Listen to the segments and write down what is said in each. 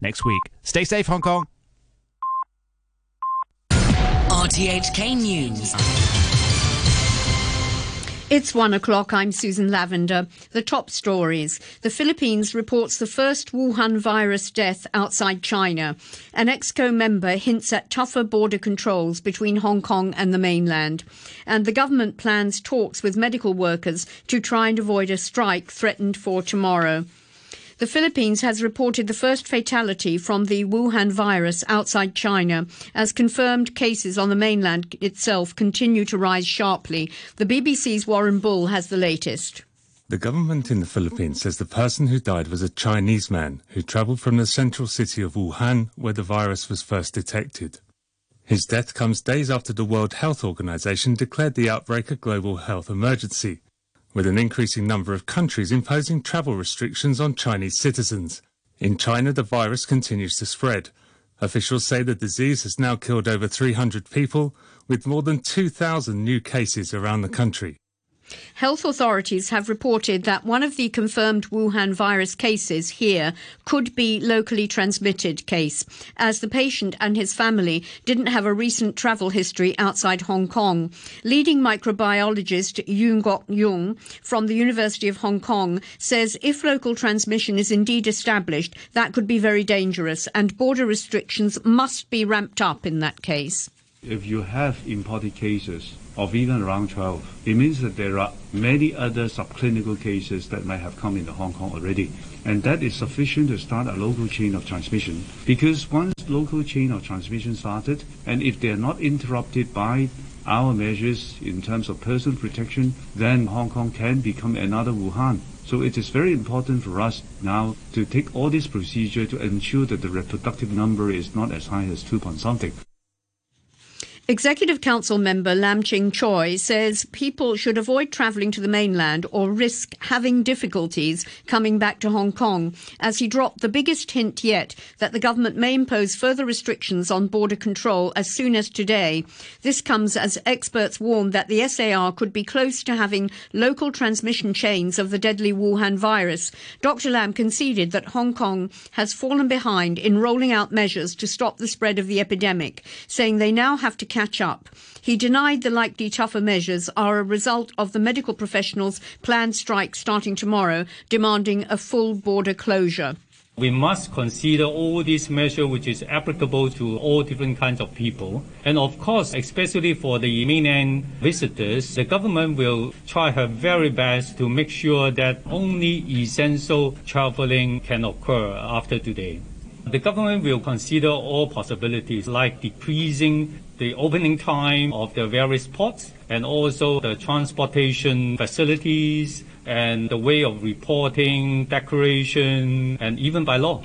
next week. Stay safe, Hong Kong. RTHK News. It's one o'clock. I'm Susan Lavender. The top stories. The Philippines reports the first Wuhan virus death outside China. An EXCO member hints at tougher border controls between Hong Kong and the mainland. And the government plans talks with medical workers to try and avoid a strike threatened for tomorrow. The Philippines has reported the first fatality from the Wuhan virus outside China, as confirmed cases on the mainland itself continue to rise sharply. The BBC's Warren Bull has the latest. The government in the Philippines says the person who died was a Chinese man who travelled from the central city of Wuhan, where the virus was first detected. His death comes days after the World Health Organization declared the outbreak a global health emergency with an increasing number of countries imposing travel restrictions on Chinese citizens. In China, the virus continues to spread. Officials say the disease has now killed over 300 people, with more than 2,000 new cases around the country. Health authorities have reported that one of the confirmed Wuhan virus cases here could be locally transmitted case, as the patient and his family didn't have a recent travel history outside Hong Kong. Leading microbiologist Yuen Kwok-yung from the University of Hong Kong says if local transmission is indeed established, that could be very dangerous, and border restrictions must be ramped up in that case. If you have imported cases of even around 12, it means that there are many other subclinical cases that might have come into Hong Kong already. And that is sufficient to start a local chain of transmission. Because once local chain of transmission started, and if they are not interrupted by our measures in terms of personal protection, then Hong Kong can become another Wuhan. So it is very important for us now to take all this procedure to ensure that the reproductive number is not as high as 2 point something. Executive Council member Lam Ching Choi says people should avoid travelling to the mainland or risk having difficulties coming back to Hong Kong, as he dropped the biggest hint yet that the government may impose further restrictions on border control as soon as today. This comes as experts warn that the SAR could be close to having local transmission chains of the deadly Wuhan virus. Dr. Lam conceded that Hong Kong has fallen behind in rolling out measures to stop the spread of the epidemic, saying they now have to catch up. He denied the likely tougher measures are a result of the medical professionals' planned strike starting tomorrow, demanding a full border closure. We must consider all these measures which is applicable to all different kinds of people. And of course, especially for the mainland visitors, the government will try her very best to make sure that only essential traveling can occur after today. The government will consider all possibilities like decreasing the opening time of the various ports and also the transportation facilities and the way of reporting, declaration, and even by law.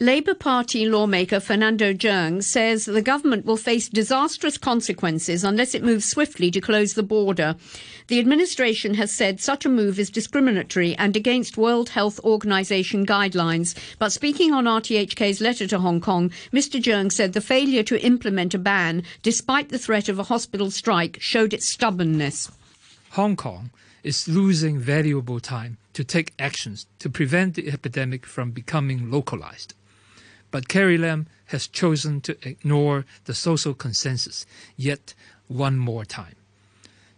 Labour Party lawmaker Fernando Cheung says the government will face disastrous consequences unless it moves swiftly to close the border. The administration has said such a move is discriminatory and against World Health Organization guidelines. But speaking on RTHK's letter to Hong Kong, Mr. Cheung said the failure to implement a ban, despite the threat of a hospital strike, showed its stubbornness. Hong Kong is losing valuable time to take actions to prevent the epidemic from becoming localized. But Carrie Lam has chosen to ignore the social consensus yet one more time.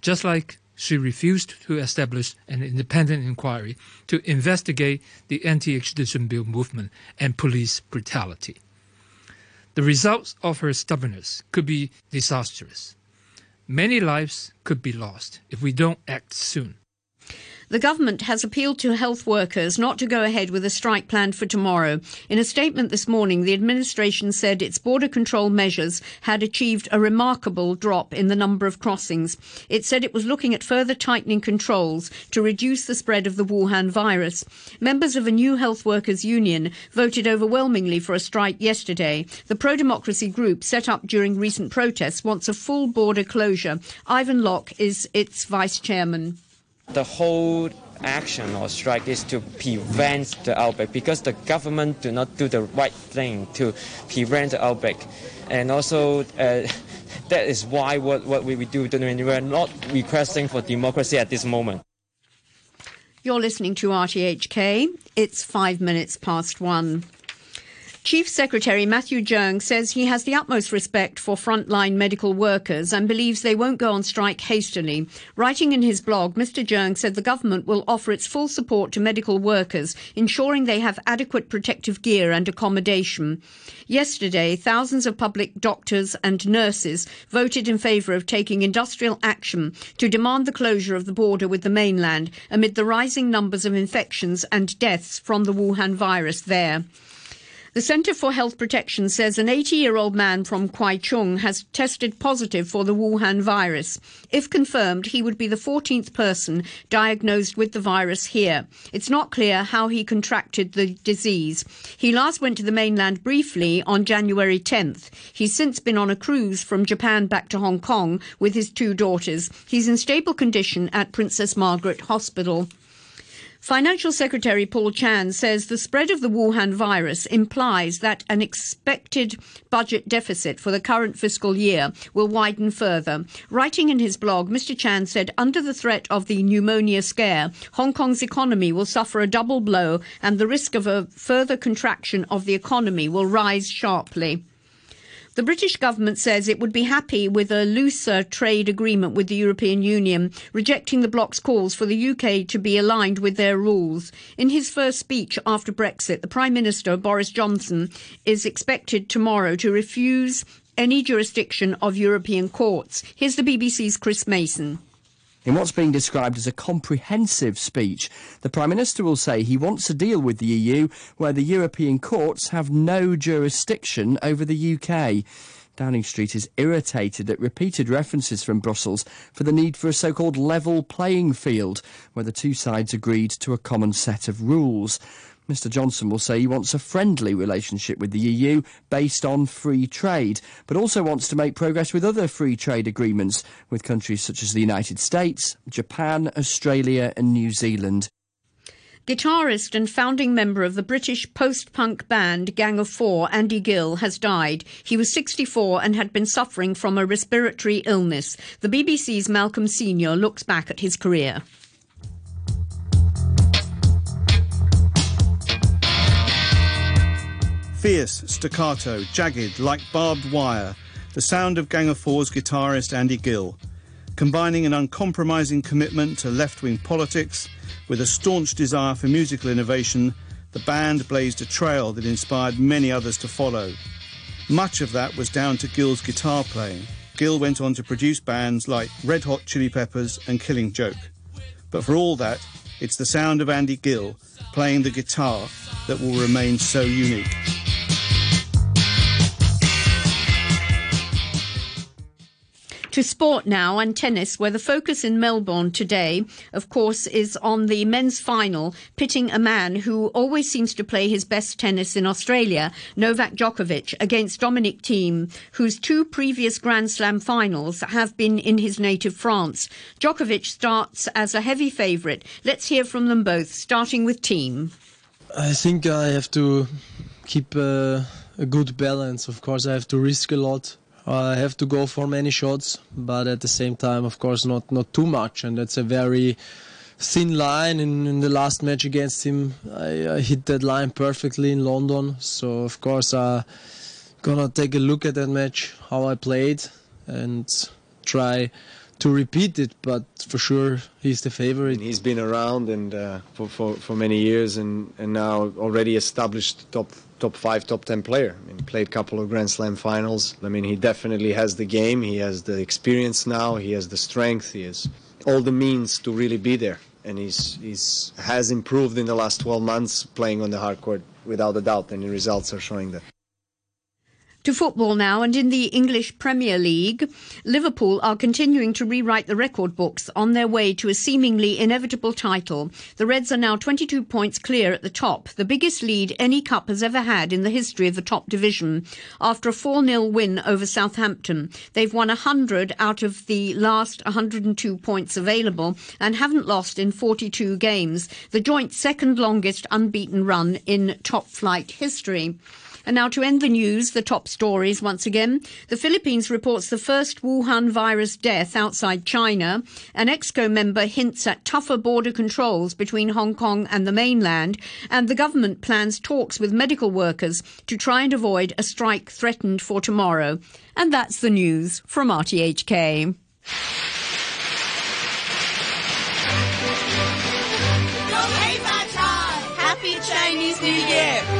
Just like she refused to establish an independent inquiry to investigate the anti extradition bill movement and police brutality. The results of her stubbornness could be disastrous. Many lives could be lost if we don't act soon. The government has appealed to health workers not to go ahead with a strike planned for tomorrow. In a statement this morning, the administration said its border control measures had achieved a remarkable drop in the number of crossings. It said it was looking at further tightening controls to reduce the spread of the Wuhan virus. Members of a new health workers union voted overwhelmingly for a strike yesterday. The pro democracy group set up during recent protests wants a full border closure. Ivan Locke is its vice chairman. The whole action or strike is to prevent the outbreak because the government do not do the right thing to prevent the outbreak. And also, uh, that is why what, what we do, we are not requesting for democracy at this moment. You're listening to RTHK. It's five minutes past one. Chief Secretary Matthew Cheung says he has the utmost respect for frontline medical workers and believes they won't go on strike hastily. Writing in his blog, Mr. Jeung said the government will offer its full support to medical workers, ensuring they have adequate protective gear and accommodation. Yesterday, thousands of public doctors and nurses voted in favour of taking industrial action to demand the closure of the border with the mainland amid the rising numbers of infections and deaths from the Wuhan virus there. The Centre for Health Protection says an 80 year old man from Kwai Chung has tested positive for the Wuhan virus. If confirmed, he would be the 14th person diagnosed with the virus here. It's not clear how he contracted the disease. He last went to the mainland briefly on January 10th. He's since been on a cruise from Japan back to Hong Kong with his two daughters. He's in stable condition at Princess Margaret Hospital. Financial Secretary Paul Chan says the spread of the Wuhan virus implies that an expected budget deficit for the current fiscal year will widen further. Writing in his blog, Mr. Chan said under the threat of the pneumonia scare, Hong Kong's economy will suffer a double blow and the risk of a further contraction of the economy will rise sharply. The British government says it would be happy with a looser trade agreement with the European Union, rejecting the bloc's calls for the UK to be aligned with their rules. In his first speech after Brexit, the Prime Minister, Boris Johnson, is expected tomorrow to refuse any jurisdiction of European courts. Here's the BBC's Chris Mason. In what's being described as a comprehensive speech, the Prime Minister will say he wants to deal with the EU where the European courts have no jurisdiction over the UK. Downing Street is irritated at repeated references from Brussels for the need for a so called level playing field, where the two sides agreed to a common set of rules. Mr Johnson will say he wants a friendly relationship with the EU based on free trade, but also wants to make progress with other free trade agreements with countries such as the United States, Japan, Australia and New Zealand. Guitarist and founding member of the British post punk band Gang of Four, Andy Gill, has died. He was 64 and had been suffering from a respiratory illness. The BBC's Malcolm Senior looks back at his career. Fierce, staccato, jagged, like barbed wire, the sound of Gang of Four's guitarist Andy Gill, combining an uncompromising commitment to left wing politics with a staunch desire for musical innovation, the band blazed a trail that inspired many others to follow. Much of that was down to Gill's guitar playing. Gill went on to produce bands like Red Hot Chili Peppers and Killing Joke. But for all that, it's the sound of Andy Gill playing the guitar that will remain so unique. To sport now and tennis, where the focus in Melbourne today, of course, is on the men's final, pitting a man who always seems to play his best tennis in Australia, Novak Djokovic, against Dominic Thiem, whose two previous Grand Slam finals have been in his native France. Djokovic starts as a heavy favourite. Let's hear from them both, starting with Thiem. I think I have to keep uh, a good balance. Of course, I have to risk a lot Uh, I have to go for many shots, but at the same time, of course, not not too much, and that's a very thin line. In, in the last match against him, I, I, hit that line perfectly in London. So of course, I'm gonna take a look at that match, how I played, and try to repeat it. But for sure, he's the favorite. He's been around and uh, for, for for many years, and and now already established top top five, top ten player. I mean, played a couple of Grand Slam finals. I mean, he definitely has the game. He has the experience now. He has the strength. He has all the means to really be there. And he's he's has improved in the last 12 months playing on the hard court without a doubt, and the results are showing that. To football now, and in the English Premier League, Liverpool are continuing to rewrite the record books on their way to a seemingly inevitable title. The Reds are now 22 points clear at the top, the biggest lead any cup has ever had in the history of the top division. After a 4 0 win over Southampton, they've won 100 out of the last 102 points available and haven't lost in 42 games, the joint second longest unbeaten run in top flight history. And now to end the news, the top stories once again. The Philippines reports the first Wuhan virus death outside China. An EXCO member hints at tougher border controls between Hong Kong and the mainland. And the government plans talks with medical workers to try and avoid a strike threatened for tomorrow. And that's the news from RTHK. Happy Chinese New Year!